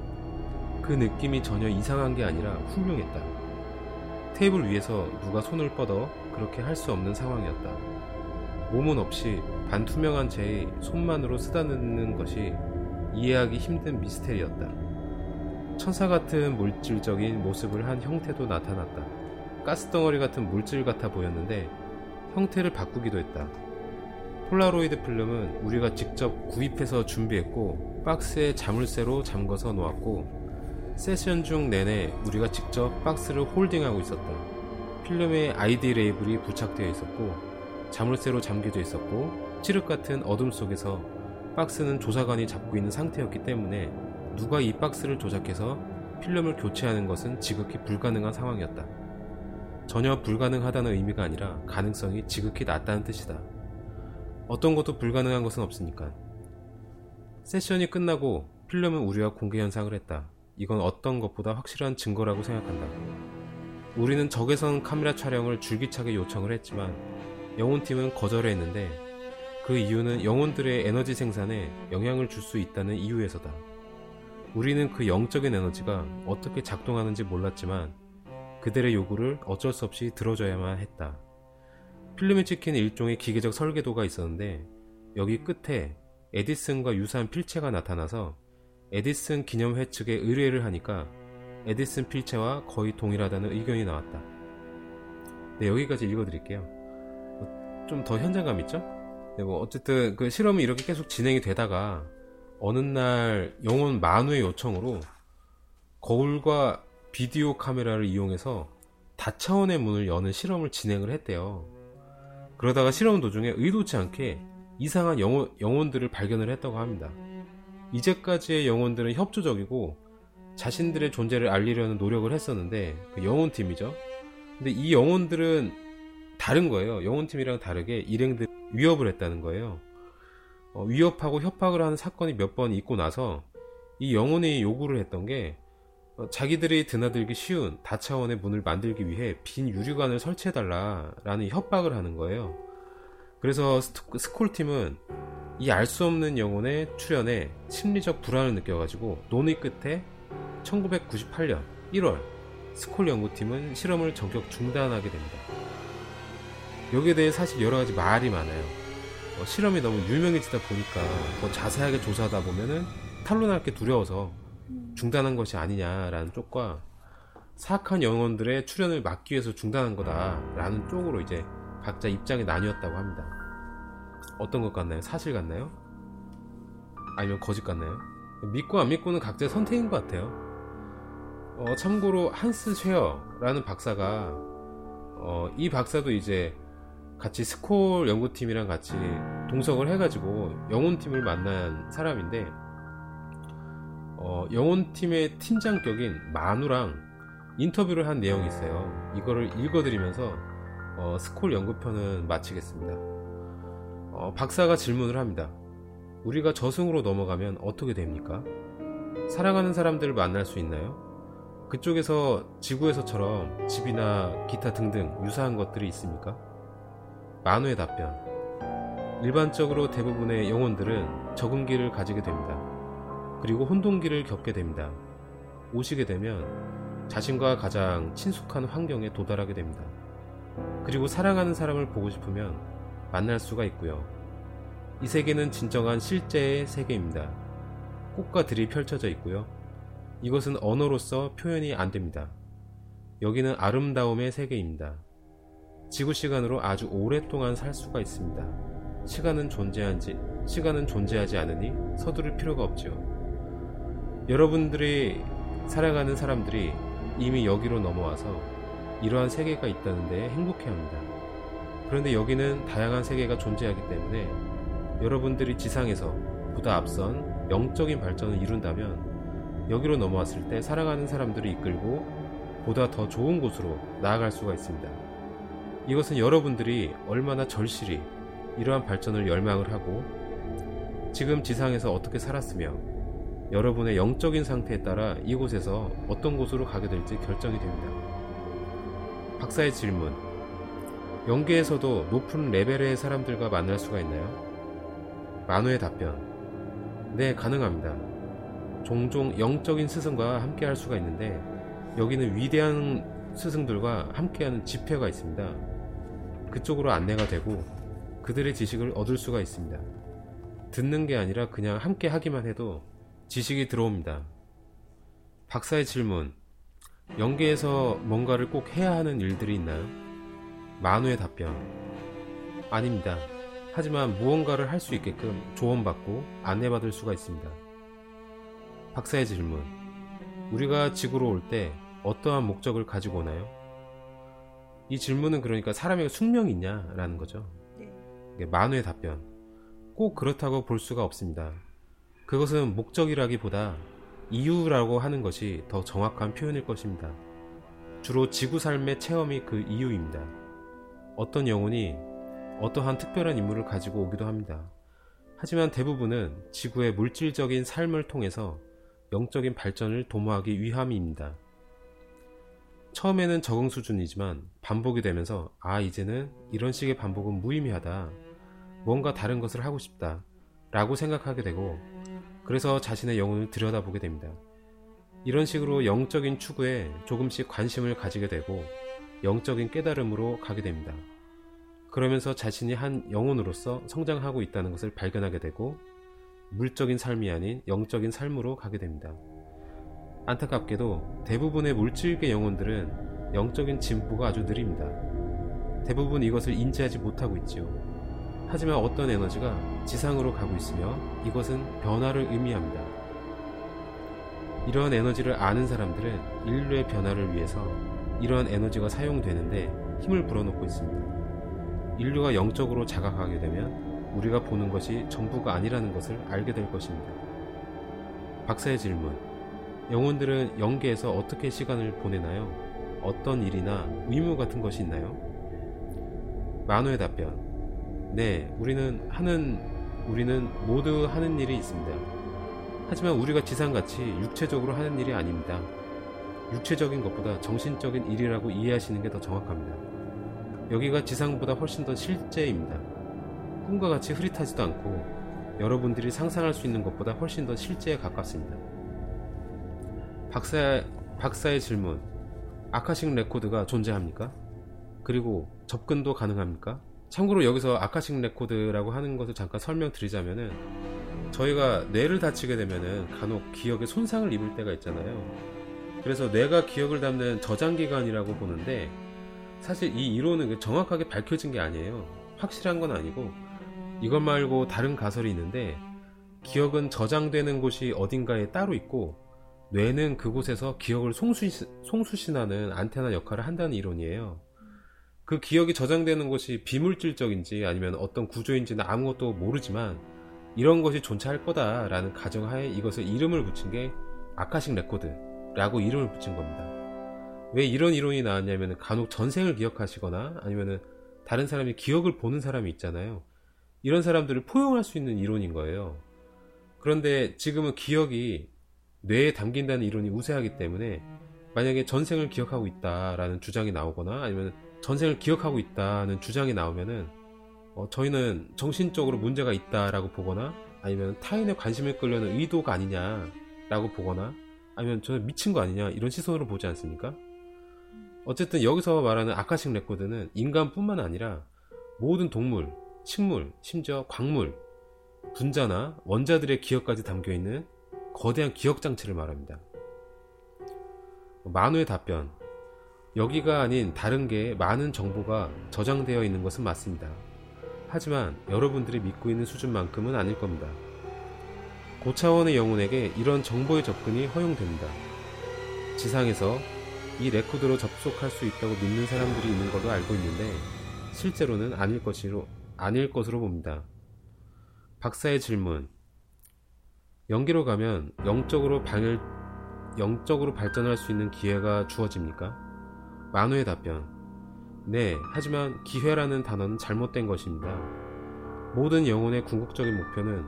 그 느낌이 전혀 이상한 게 아니라 훌륭했다. 테이블 위에서 누가 손을 뻗어 그렇게 할 수 없는 상황이었다. 몸은 없이 반투명한 채의 손만으로 쓰다듬는 것이 이해하기 힘든 미스테리였다. 천사 같은 물질적인 모습을 한 형태도 나타났다. 가스덩어리 같은 물질 같아 보였는데 형태를 바꾸기도 했다. 폴라로이드 필름은 우리가 직접 구입해서 준비했고 박스에 자물쇠로 잠궈서 놓았고 세션 중 내내 우리가 직접 박스를 홀딩하고 있었다. 필름에 아이디 레이블이 부착되어 있었고 자물쇠로 잠겨져 있었고 칠흑 같은 어둠 속에서 박스는 조사관이 잡고 있는 상태였기 때문에 누가 이 박스를 조작해서 필름을 교체하는 것은 지극히 불가능한 상황이었다. 전혀 불가능하다는 의미가 아니라 가능성이 지극히 낮다는 뜻이다. 어떤 것도 불가능한 것은 없으니까. 세션이 끝나고 필름은 우리와 공개 현상을 했다. 이건 어떤 것보다 확실한 증거라고 생각한다. 우리는 적외선 카메라 촬영을 줄기차게 요청을 했지만 영혼팀은 거절했는데 그 이유는 영혼들의 에너지 생산에 영향을 줄 수 있다는 이유에서다. 우리는 그 영적인 에너지가 어떻게 작동하는지 몰랐지만 그들의 요구를 어쩔 수 없이 들어줘야만 했다. 필름에 찍힌 일종의 기계적 설계도가 있었는데 여기 끝에 에디슨과 유사한 필체가 나타나서 에디슨 기념회 측에 의뢰를 하니까 에디슨 필체와 거의 동일하다는 의견이 나왔다. 네, 여기까지 읽어드릴게요. 뭐 좀더 현장감 있죠? 네, 뭐 어쨌든 그 실험이 이렇게 계속 진행이 되다가 어느 날 영혼 만우의 요청으로 거울과 비디오 카메라를 이용해서 다차원의 문을 여는 실험을 진행을 했대요. 그러다가 실험 도중에 의도치 않게 이상한 영혼, 영혼들을 발견을 했다고 합니다. 이제까지의 영혼들은 협조적이고 자신들의 존재를 알리려는 노력을 했었는데 그 영혼팀이죠. 근데 이 영혼들은 다른 거예요. 영혼팀이랑 다르게 일행들 위협을 했다는 거예요. 어, 위협하고 협박을 하는 사건이 몇 번 있고 나서 이 영혼이 요구를 했던 게 어, 자기들이 드나들기 쉬운 다차원의 문을 만들기 위해 빈 유리관을 설치해달라라는 협박을 하는 거예요. 그래서 스콜팀은 이 알 수 없는 영혼의 출현에 심리적 불안을 느껴가지고 논의 끝에 1998년 1월 스콜 연구팀은 실험을 전격 중단하게 됩니다. 여기에 대해 사실 여러 가지 말이 많아요. 어, 실험이 너무 유명해지다 보니까 더 자세하게 조사하다 보면은 탄로날 게 두려워서 중단한 것이 아니냐라는 쪽과 사악한 영혼들의 출현을 막기 위해서 중단한 거다라는 쪽으로 이제 각자 입장이 나뉘었다고 합니다. 어떤 것 같나요? 사실 같나요? 아니면 거짓 같나요? 믿고 안 믿고는 각자의 선택인 것 같아요. 어, 참고로 한스 쉐어라는 박사가 어, 이 박사도 이제 같이 스콜 연구팀이랑 같이 동석을 해가지고 영혼팀을 만난 사람인데 어, 영혼팀의 팀장격인 마누랑 인터뷰를 한 내용이 있어요. 이거를 읽어드리면서 어, 스콜 연구편은 마치겠습니다. 어, 박사가 질문을 합니다. 우리가 저승으로 넘어가면 어떻게 됩니까? 사랑하는 사람들을 만날 수 있나요? 그쪽에서 지구에서처럼 집이나 기타 등등 유사한 것들이 있습니까? 만우의 답변. 일반적으로 대부분의 영혼들은 적응기를 가지게 됩니다. 그리고 혼동기를 겪게 됩니다. 오시게 되면 자신과 가장 친숙한 환경에 도달하게 됩니다. 그리고 사랑하는 사람을 보고 싶으면 만날 수가 있고요. 이 세계는 진정한 실제의 세계입니다. 꽃과 들이 펼쳐져 있고요. 이것은 언어로서 표현이 안 됩니다. 여기는 아름다움의 세계입니다. 지구 시간으로 아주 오랫동안 살 수가 있습니다. 시간은 존재한지, 시간은 존재하지 않으니 서두를 필요가 없지요. 여러분들이 사랑하는 사람들이 이미 여기로 넘어와서 이러한 세계가 있다는 데 행복해 합니다. 그런데 여기는 다양한 세계가 존재하기 때문에 여러분들이 지상에서 보다 앞선 영적인 발전을 이룬다면 여기로 넘어왔을 때 사랑하는 사람들을 이끌고 보다 더 좋은 곳으로 나아갈 수가 있습니다. 이것은 여러분들이 얼마나 절실히 이러한 발전을 열망을 하고 지금 지상에서 어떻게 살았으며 여러분의 영적인 상태에 따라 이곳에서 어떤 곳으로 가게 될지 결정이 됩니다. 박사의 질문. 영계에서도 높은 레벨의 사람들과 만날 수가 있나요? 만우의 답변. 네, 가능합니다. 종종 영적인 스승과 함께 할 수가 있는데 여기는 위대한 스승들과 함께하는 집회가 있습니다. 그쪽으로 안내가 되고 그들의 지식을 얻을 수가 있습니다. 듣는 게 아니라 그냥 함께 하기만 해도 지식이 들어옵니다. 박사의 질문. 연계에서 뭔가를 꼭 해야 하는 일들이 있나요? 만우의 답변. 아닙니다. 하지만 무언가를 할 수 있게끔 조언받고 안내받을 수가 있습니다. 박사의 질문. 우리가 지구로 올 때 어떠한 목적을 가지고 오나요? 이 질문은 그러니까 사람에게 숙명이 있냐라는 거죠. 네. 만우의 답변. 꼭 그렇다고 볼 수가 없습니다. 그것은 목적이라기보다 이유라고 하는 것이 더 정확한 표현일 것입니다. 주로 지구 삶의 체험이 그 이유입니다. 어떤 영혼이 어떠한 특별한 임무를 가지고 오기도 합니다. 하지만 대부분은 지구의 물질적인 삶을 통해서 영적인 발전을 도모하기 위함입니다. 처음에는 적응 수준이지만 반복이 되면서 아 이제는 이런 식의 반복은 무의미하다. 뭔가 다른 것을 하고 싶다. 라고 생각하게 되고 그래서 자신의 영혼을 들여다보게 됩니다. 이런 식으로 영적인 추구에 조금씩 관심을 가지게 되고 영적인 깨달음으로 가게 됩니다. 그러면서 자신이 한 영혼으로서 성장하고 있다는 것을 발견하게 되고 물적인 삶이 아닌 영적인 삶으로 가게 됩니다. 안타깝게도 대부분의 물질계 영혼들은 영적인 진보가 아주 느립니다. 대부분 이것을 인지하지 못하고 있지요. 하지만 어떤 에너지가 지상으로 가고 있으며 이것은 변화를 의미합니다. 이러한 에너지를 아는 사람들은 인류의 변화를 위해서 이러한 에너지가 사용되는데 힘을 불어넣고 있습니다. 인류가 영적으로 자각하게 되면 우리가 보는 것이 전부가 아니라는 것을 알게 될 것입니다. 박사의 질문. 영혼들은 영계에서 어떻게 시간을 보내나요? 어떤 일이나 의무 같은 것이 있나요? 만호의 답변. 네, 우리는 하는, 우리는 모두 하는 일이 있습니다. 하지만 우리가 지상같이 육체적으로 하는 일이 아닙니다. 육체적인 것보다 정신적인 일이라고 이해하시는 게 더 정확합니다. 여기가 지상보다 훨씬 더 실제입니다. 꿈과 같이 흐릿하지도 않고 여러분들이 상상할 수 있는 것보다 훨씬 더 실제에 가깝습니다. 박사, 박사의 질문. Akashic Record가 존재합니까? 그리고 접근도 가능합니까? 참고로 여기서 Akashic Record라고 하는 것을 잠깐 설명드리자면은 저희가 뇌를 다치게 되면은 간혹 기억에 손상을 입을 때가 있잖아요. 그래서 뇌가 기억을 담는 저장기관이라고 보는데 사실 이 이론은 정확하게 밝혀진 게 아니에요. 확실한 건 아니고 이것 말고 다른 가설이 있는데 기억은 저장되는 곳이 어딘가에 따로 있고 뇌는 그곳에서 기억을 송수시, 송수신하는 안테나 역할을 한다는 이론이에요. 그 기억이 저장되는 곳이 비물질적인지 아니면 어떤 구조인지는 아무것도 모르지만 이런 것이 존재할 거다라는 가정하에 이것을 이름을 붙인 게 Akashic Record라고 이름을 붙인 겁니다. 왜 이런 이론이 나왔냐면 간혹 전생을 기억하시거나 아니면 다른 사람의 기억을 보는 사람이 있잖아요. 이런 사람들을 포용할 수 있는 이론인 거예요. 그런데 지금은 기억이 뇌에 담긴다는 이론이 우세하기 때문에 만약에 전생을 기억하고 있다라는 주장이 나오거나 아니면 전생을 기억하고 있다는 주장이 나오면은 어, 저희는 정신적으로 문제가 있다라고 보거나 아니면 타인의 관심을 끌려는 의도가 아니냐라고 보거나 아니면 저는 미친 거 아니냐 이런 시선으로 보지 않습니까? 어쨌든 여기서 말하는 Akashic Record는 인간뿐만 아니라 모든 동물, 식물, 심지어 광물, 분자나 원자들의 기억까지 담겨 있는 거대한 기억 장치를 말합니다. 만우의 답변. 여기가 아닌 다른 데 많은 정보가 저장되어 있는 것은 맞습니다. 하지만 여러분들이 믿고 있는 수준만큼은 아닐 겁니다. 고차원의 영혼에게 이런 정보의 접근이 허용됩니다. 지상에서 이 레코드로 접속할 수 있다고 믿는 사람들이 있는 걸로 알고 있는데 실제로는 아닐 것으로 아닐 것으로 봅니다. 박사의 질문. 연기로 가면 영적으로 발 영적으로 발전할 수 있는 기회가 주어집니까? 만우의 답변. 네, 하지만 기회라는 단어는 잘못된 것입니다. 모든 영혼의 궁극적인 목표는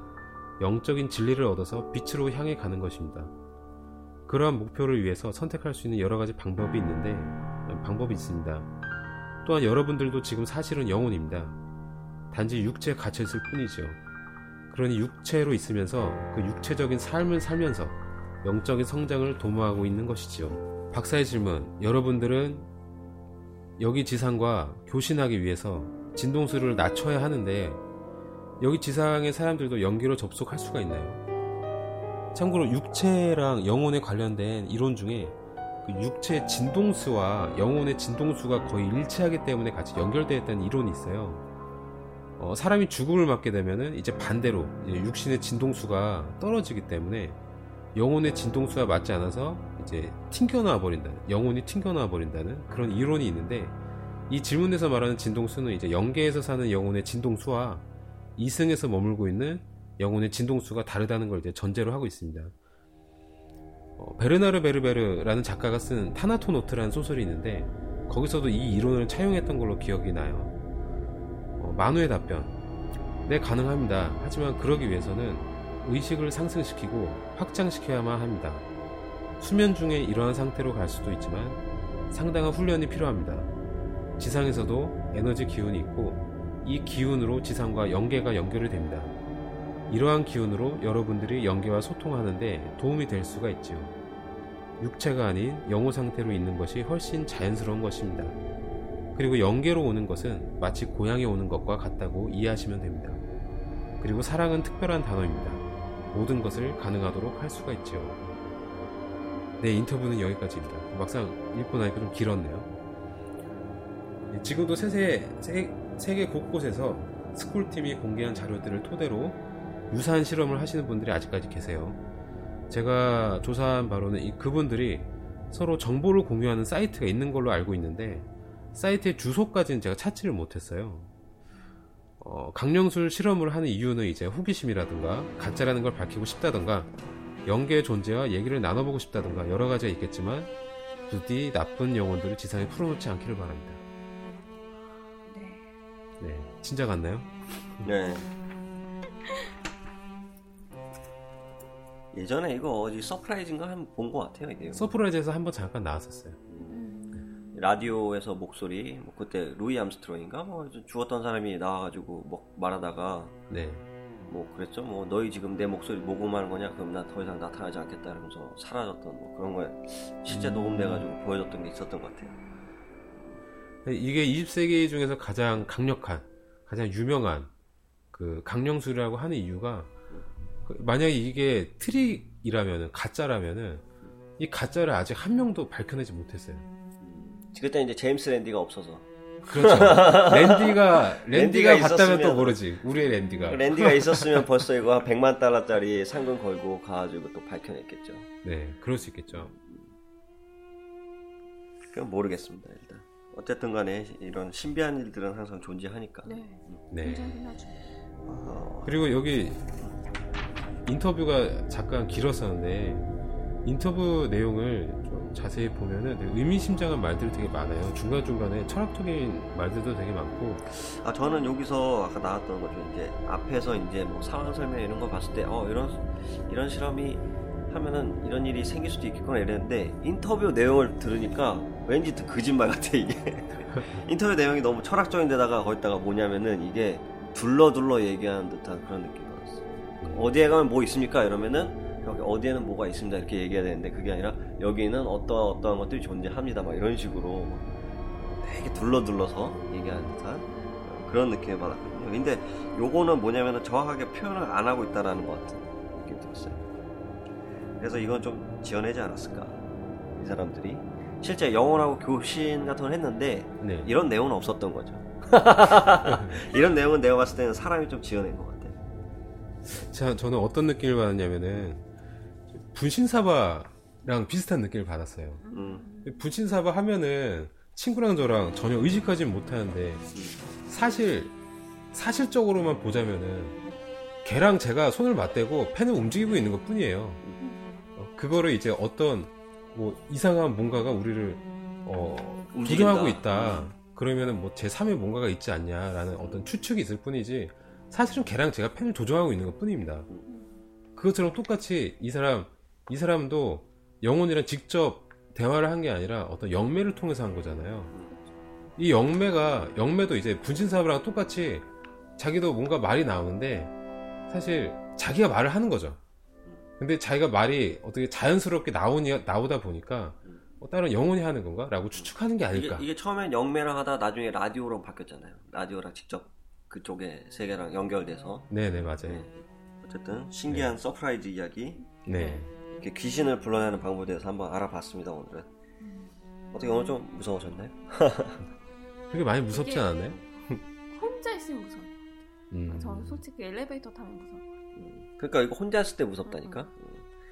영적인 진리를 얻어서 빛으로 향해 가는 것입니다. 그러한 목표를 위해서 선택할 수 있는 여러 가지 방법이 있는데 방법이 있습니다. 또한 여러분들도 지금 사실은 영혼입니다. 단지 육체에 갇혀 있을 뿐이죠. 그러니 육체로 있으면서 그 육체적인 삶을 살면서 영적인 성장을 도모하고 있는 것이지요. 박사의 질문. 여러분들은 여기 지상과 교신하기 위해서 진동수를 낮춰야 하는데 여기 지상의 사람들도 연기로 접속할 수가 있나요? 참고로 육체랑 영혼에 관련된 이론 중에 그 육체 진동수와 영혼의 진동수가 거의 일치하기 때문에 같이 연결되어 있다는 이론이 있어요. 어, 사람이 죽음을 맞게 되면은 이제 반대로 이제 육신의 진동수가 떨어지기 때문에 영혼의 진동수와 맞지 않아서 이제 튕겨나와 버린다는 영혼이 튕겨나와 버린다는 그런 이론이 있는데 이 질문에서 말하는 진동수는 이제 영계에서 사는 영혼의 진동수와 이승에서 머물고 있는 영혼의 진동수가 다르다는 걸 이제 전제로 하고 있습니다. 어, 베르나르 베르베르라는 작가가 쓴 타나토노트라는 소설이 있는데 거기서도 이 이론을 차용했던 걸로 기억이 나요. 어, 만우의 답변. 네, 가능합니다. 하지만 그러기 위해서는 의식을 상승시키고 확장시켜야만 합니다. 수면 중에 이러한 상태로 갈 수도 있지만 상당한 훈련이 필요합니다. 지상에서도 에너지 기운이 있고 이 기운으로 지상과 연계가 연결이 됩니다. 이러한 기운으로 여러분들이 연계와 소통하는데 도움이 될 수가 있지요. 육체가 아닌 영호 상태로 있는 것이 훨씬 자연스러운 것입니다. 그리고 연계로 오는 것은 마치 고향에 오는 것과 같다고 이해하시면 됩니다. 그리고 사랑은 특별한 단어입니다. 모든 것을 가능하도록 할 수가 있지요. 네, 인터뷰는 여기까지입니다. 막상 읽고 나니까 좀 길었네요. 지금도 세세, 세, 세계 곳곳에서 스쿨팀이 공개한 자료들을 토대로 유사한 실험을 하시는 분들이 아직까지 계세요. 제가 조사한 바로는 이 그분들이 서로 정보를 공유하는 사이트가 있는 걸로 알고 있는데 사이트의 주소까지는 제가 찾지를 못했어요. 어, 강령술 실험을 하는 이유는 이제 호기심이라든가 가짜라는 걸 밝히고 싶다든가 영계의 존재와 얘기를 나눠보고 싶다든가 여러 가지가 있겠지만 부디 나쁜 영혼들을 지상에 풀어놓지 않기를 바랍니다. 네. 네, 진짜 같나요? 네. 예전에 이거 어디 서프라이즈인가 한번 본것 같아요 이게. 서프라이즈에서 한번 잠깐 나왔었어요. 음. 라디오에서 목소리 뭐 그때 루이 암스트롱인가? 뭐 죽었던 사람이 나와가지고 뭐 말하다가 네, 뭐 그랬죠. 뭐 너희 지금 내 목소리 녹음하는 거냐? 그럼 나 더 이상 나타나지 않겠다 이러면서 사라졌던 뭐 그런 거에 실제 녹음돼가지고 보여줬던 게 있었던 것 같아요. 이게 20세기 중에서 가장 강력한, 가장 유명한 그 강령술이라고 하는 이유가 그 만약에 이게 트릭이라면은 가짜라면은 이 가짜를 아직 한 명도 밝혀내지 못했어요. 그때 이제 제임스 랜디가 없어서 그렇죠. 랜디가 랜디가 랜디가 봤다면 또 모르지. 우리의 랜디가. 랜디가 있었으면 벌써 이거 한 100만 달러짜리 상금 걸고 가가지고 또 밝혀냈겠죠 네, 그럴 수 있겠죠. 그건 모르겠습니다 일단 어쨌든 간에 이런 신비한 일들은 항상 존재하니까 네. 네. 어, 그리고 여기 인터뷰가 잠깐 길었었는데 인터뷰 내용을 좀 자세히 보면은 의미심장한 말들이 되게 많아요. 중간 중간에 철학적인 말들도 되게 많고. 아 저는 여기서 아까 나왔던 거죠 이제 앞에서 이제 뭐 상황 설명 이런 거 봤을 때 어 이런 이런 실험이 하면은 이런 일이 생길 수도 있겠구나 이랬는데 인터뷰 내용을 들으니까 왠지 또 거짓말 같아 이게 인터뷰 내용이 너무 철학적인 데다가 거기다가 뭐냐면은 이게 둘러 둘러 얘기하는 듯한 그런 느낌이 받았어 어디에 가면 뭐 있습니까 이러면은 여기 어디에는 뭐가 있습니다 이렇게 얘기해야 되는데 그게 아니라 여기는 어떠한 어떠한 것들이 존재합니다 막 이런 식으로 되게 둘러 둘러서 얘기하는 듯한 그런 느낌을 받았거든요. 근데 요거는 뭐냐면은 정확하게 표현을 안 하고 있다라는 것 같은 느낌이 들었어요. 그래서 이건 좀 지어내지 않았을까 이 사람들이 실제 영혼하고 교신 같은 걸 했는데 네. 이런 내용은 없었던 거죠. 이런 내용은 내가 봤을 때는 사람이 좀 지어낸 것 같아요. 자, 저는 어떤 느낌을 받았냐면은 분신사바랑 비슷한 느낌을 받았어요. 음, 분신사바 하면은 친구랑 저랑 전혀 의식하지 못하는데 사실 사실적으로만 보자면은 걔랑 제가 손을 맞대고 펜을 움직이고 있는 것 뿐이에요. 어, 그거를 이제 어떤 뭐 이상한 뭔가가 우리를 어. 부정하고 있다. 그러면은 뭐 제 3의 뭔가가 있지 않냐라는 어떤 추측이 있을 뿐이지 사실은 걔랑 제가 펜을 조정하고 있는 것 뿐입니다. 그것처럼 똑같이 이 사람 이 사람도 영혼이랑 직접 대화를 한 게 아니라 어떤 영매를 통해서 한 거잖아요. 이 영매가 영매도 이제 분신사부랑 똑같이 자기도 뭔가 말이 나오는데 사실 자기가 말을 하는 거죠. 근데 자기가 말이 어떻게 자연스럽게 나오니 나오다 보니까 어, 다른 영혼이 하는 건가?라고 추측하는 게 이게, 아닐까. 이게 처음엔 영매랑 하다 나중에 라디오로 바뀌었잖아요. 라디오랑 직접 그쪽에 세계랑 연결돼서 네네 맞아요. 네. 어쨌든 신기한 서프라이즈 이야기 네. 이렇게 귀신을 불러내는 방법에 대해서 한번 알아봤습니다 오늘은 어떻게 오늘 좀 무서우셨나요? 그게 많이 무섭지 않았나요? 혼자 있으면 무서워. 음. 저는 솔직히 엘리베이터 타면 무서워. 음, 그러니까 이거 혼자 있을 때 무섭다니까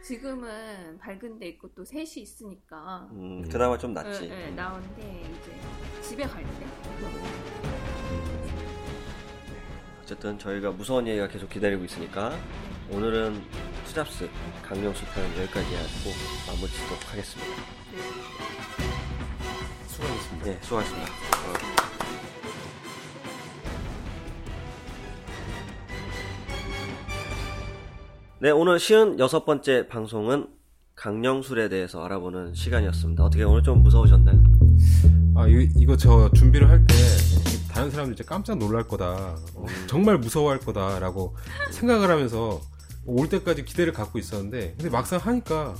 지금은 밝은 데 있고 또 셋이 있으니까 음, 음. 그나마 좀 낫지 예, 예, 나오는데 이제 집에 갈 때. 어쨌든 저희가 무서운 얘기가 계속 기다리고 있으니까 오늘은 투잡스 강령수 편 여기까지 해가지고 마무리 짓도록 하겠습니다 수고하셨습니다. 네 수고하셨습니다 어. 네 오늘 쉬운 여섯 번째 방송은 강령술에 대해서 알아보는 시간이었습니다 어떻게 오늘 좀 무서우셨나요? 아 이, 이거 저 준비를 할 때 다른 사람들 이제 깜짝 놀랄 거다 어, 정말 무서워할 거다라고 생각을 하면서 올 때까지 기대를 갖고 있었는데 근데 막상 하니까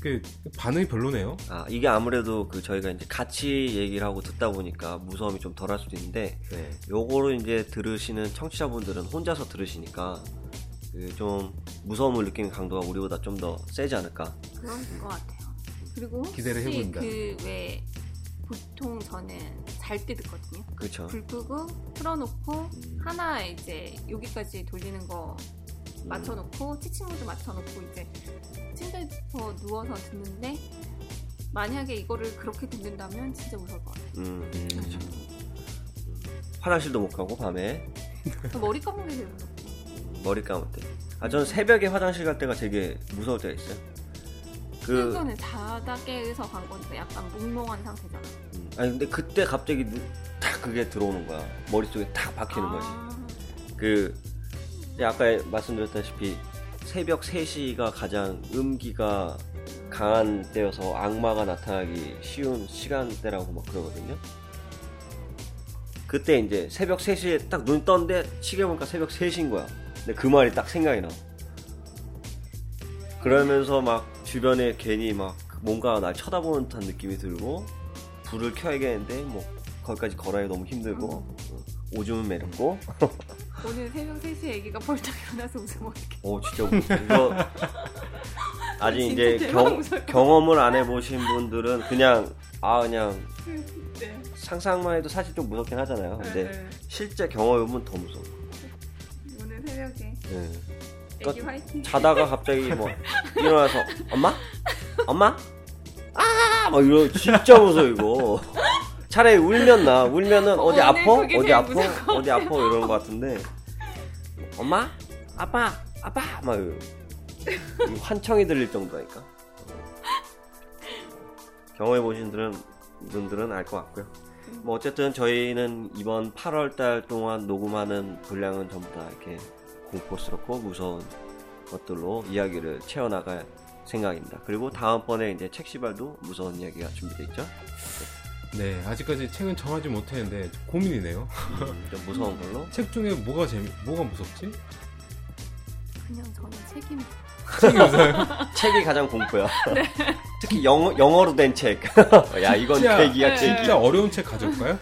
그 반응이 별로네요 아 이게 아무래도 그 저희가 이제 같이 얘기를 하고 듣다 보니까 무서움이 좀 덜할 수도 있는데 네. 요거를 이제 들으시는 청취자분들은 혼자서 들으시니까 그 좀 무서움을 느끼는 강도가 우리보다 좀 더 세지 않을까. 그런 것 같아요. 그리고 혹시 기대를 해본다. 그왜 보통 저는 잘 때 듣거든요. 그렇죠. 불 끄고 틀어놓고 음. 하나 이제 여기까지 돌리는 거 음. 맞춰놓고 치친모드 맞춰놓고 이제 침대에서 누워서 듣는데 만약에 이거를 그렇게 듣는다면 진짜 무서울 것 같아요. 음. 음. 화장실도 못 가고 밤에 머리 감는 게 되게 무섭고. 머리 감을 때. 아, 저는 새벽에 화장실 갈 때가 되게 무서울 때가 있어요. 그, 그거는 자다 깨서 간 거니까 약간 몽롱한 상태잖아. 음, 아니, 근데 그때 갑자기 누- 딱 그게 들어오는 거야. 머릿속에 딱 박히는 거지. 아, 그, 이제 아까 말씀드렸다시피 새벽 3시가 가장 음기가 강한 때여서 악마가 나타나기 쉬운 시간대라고 막 그러거든요. 그때 이제 새벽 3시에 딱 눈 떴는데 시계 보니까 새벽 3시인 거야. 근데 그 말이 딱 생각이 나. 그러면서 막 주변에 괜히 막 뭔가 날 쳐다보는 듯한 느낌이 들고 불을 켜야겠는데 뭐 거기까지 걸어야 너무 힘들고 어, 오줌은 매렵고 오늘 새벽 3시에 애기가 벌떡 일어나서 웃으면 어떡해. 오 진짜 웃겨. 이거 아직 진짜 이제 대박 경, 것 경험을 안 해보신 분들은 그냥 아 그냥 네. 상상만 해도 사실 좀 무섭긴 하잖아요. 근데 네. 실제 경험해보면 더 무서워. 오늘 새벽에 네. 애기 화이팅. 자다가 갑자기 뭐 일어나서 엄마? 엄마? 아! 막 이러 진짜 무서워 이거. 차라리 울면 나 울면은 어디? 그게 어디 것 어디 아파? 이러는 것 같은데 엄마? 아빠? 아빠? 막 환청이 들릴 정도니까. 경험해 보신 분들은 분들은 알 것 같고요. 뭐 어쨌든 저희는 이번 8월 달 동안 녹음하는 분량은 전부 다 이렇게 공포스럽고 무서운 것들로 이야기를 채워나갈 생각입니다. 그리고 다음번에 이제 책 시발도 무서운 이야기가 준비되어 있죠. 네, 아직까지 책은 정하지 못했는데 고민이네요. 음, 좀 무서운 걸로. 책 중에 뭐가 재미, 뭐가 무섭지? 그냥 저는 책임. 책이 무서워요. 책이 가장 공포야. 특히 영어, 영어로 된 책. 야, 이건 진짜- 계기야, 네. 계기. 진짜 어려운 책 가져올까요?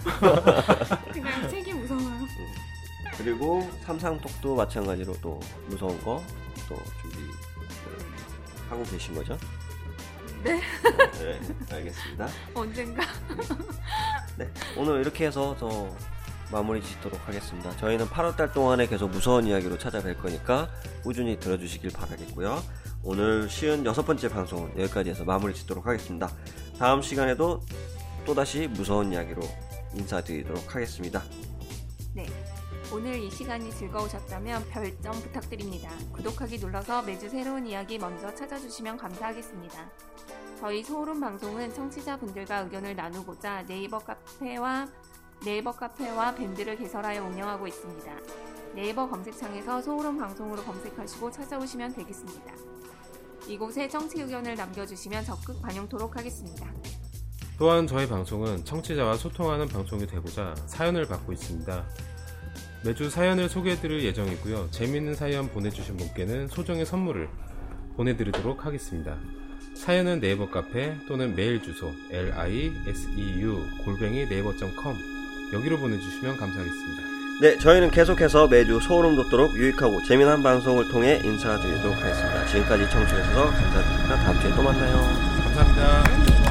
그냥 책이 무서워요. 그리고 삼상톡도 마찬가지로 또 무서운 거 또 준비 하고 계신 거죠? 네. 네, 알겠습니다. 언젠가. 네, 오늘 이렇게 해서 저 마무리 짓도록 하겠습니다. 저희는 8월달 동안에 계속 무서운 이야기로 찾아뵐 거니까 꾸준히 들어주시길 바라겠고요. 오늘 쉬운 여섯 번째 방송은 여기까지 해서 마무리 짓도록 하겠습니다. 다음 시간에도 또다시 무서운 이야기로 인사드리도록 하겠습니다. 네. 오늘 이 시간이 즐거우셨다면 별점 부탁드립니다. 구독하기 눌러서 매주 새로운 이야기 먼저 찾아주시면 감사하겠습니다. 저희 소름 방송은 청취자분들과 의견을 나누고자 네이버 카페와 네이버 카페와 밴드를 개설하여 운영하고 있습니다. 네이버 검색창에서 소름 방송으로 검색하시고 찾아오시면 되겠습니다. 이곳에 청취 의견을 남겨주시면 적극 반영토록 하겠습니다. 또한 저희 방송은 청취자와 소통하는 방송이 되고자 사연을 받고 있습니다. 매주 사연을 소개해드릴 예정이고요. 재밌는 사연 보내주신 분께는 소정의 선물을 보내드리도록 하겠습니다. 사연은 네이버 카페 또는 메일 주소 liseu 골뱅이 네이버.com 여기로 보내주시면 감사하겠습니다. 네, 저희는 계속해서 매주 소름 돋도록 유익하고 재미난 방송을 통해 인사드리도록 하겠습니다. 지금까지 청취해주셔서 감사드립니다. 다음 주에 또 만나요. 감사합니다.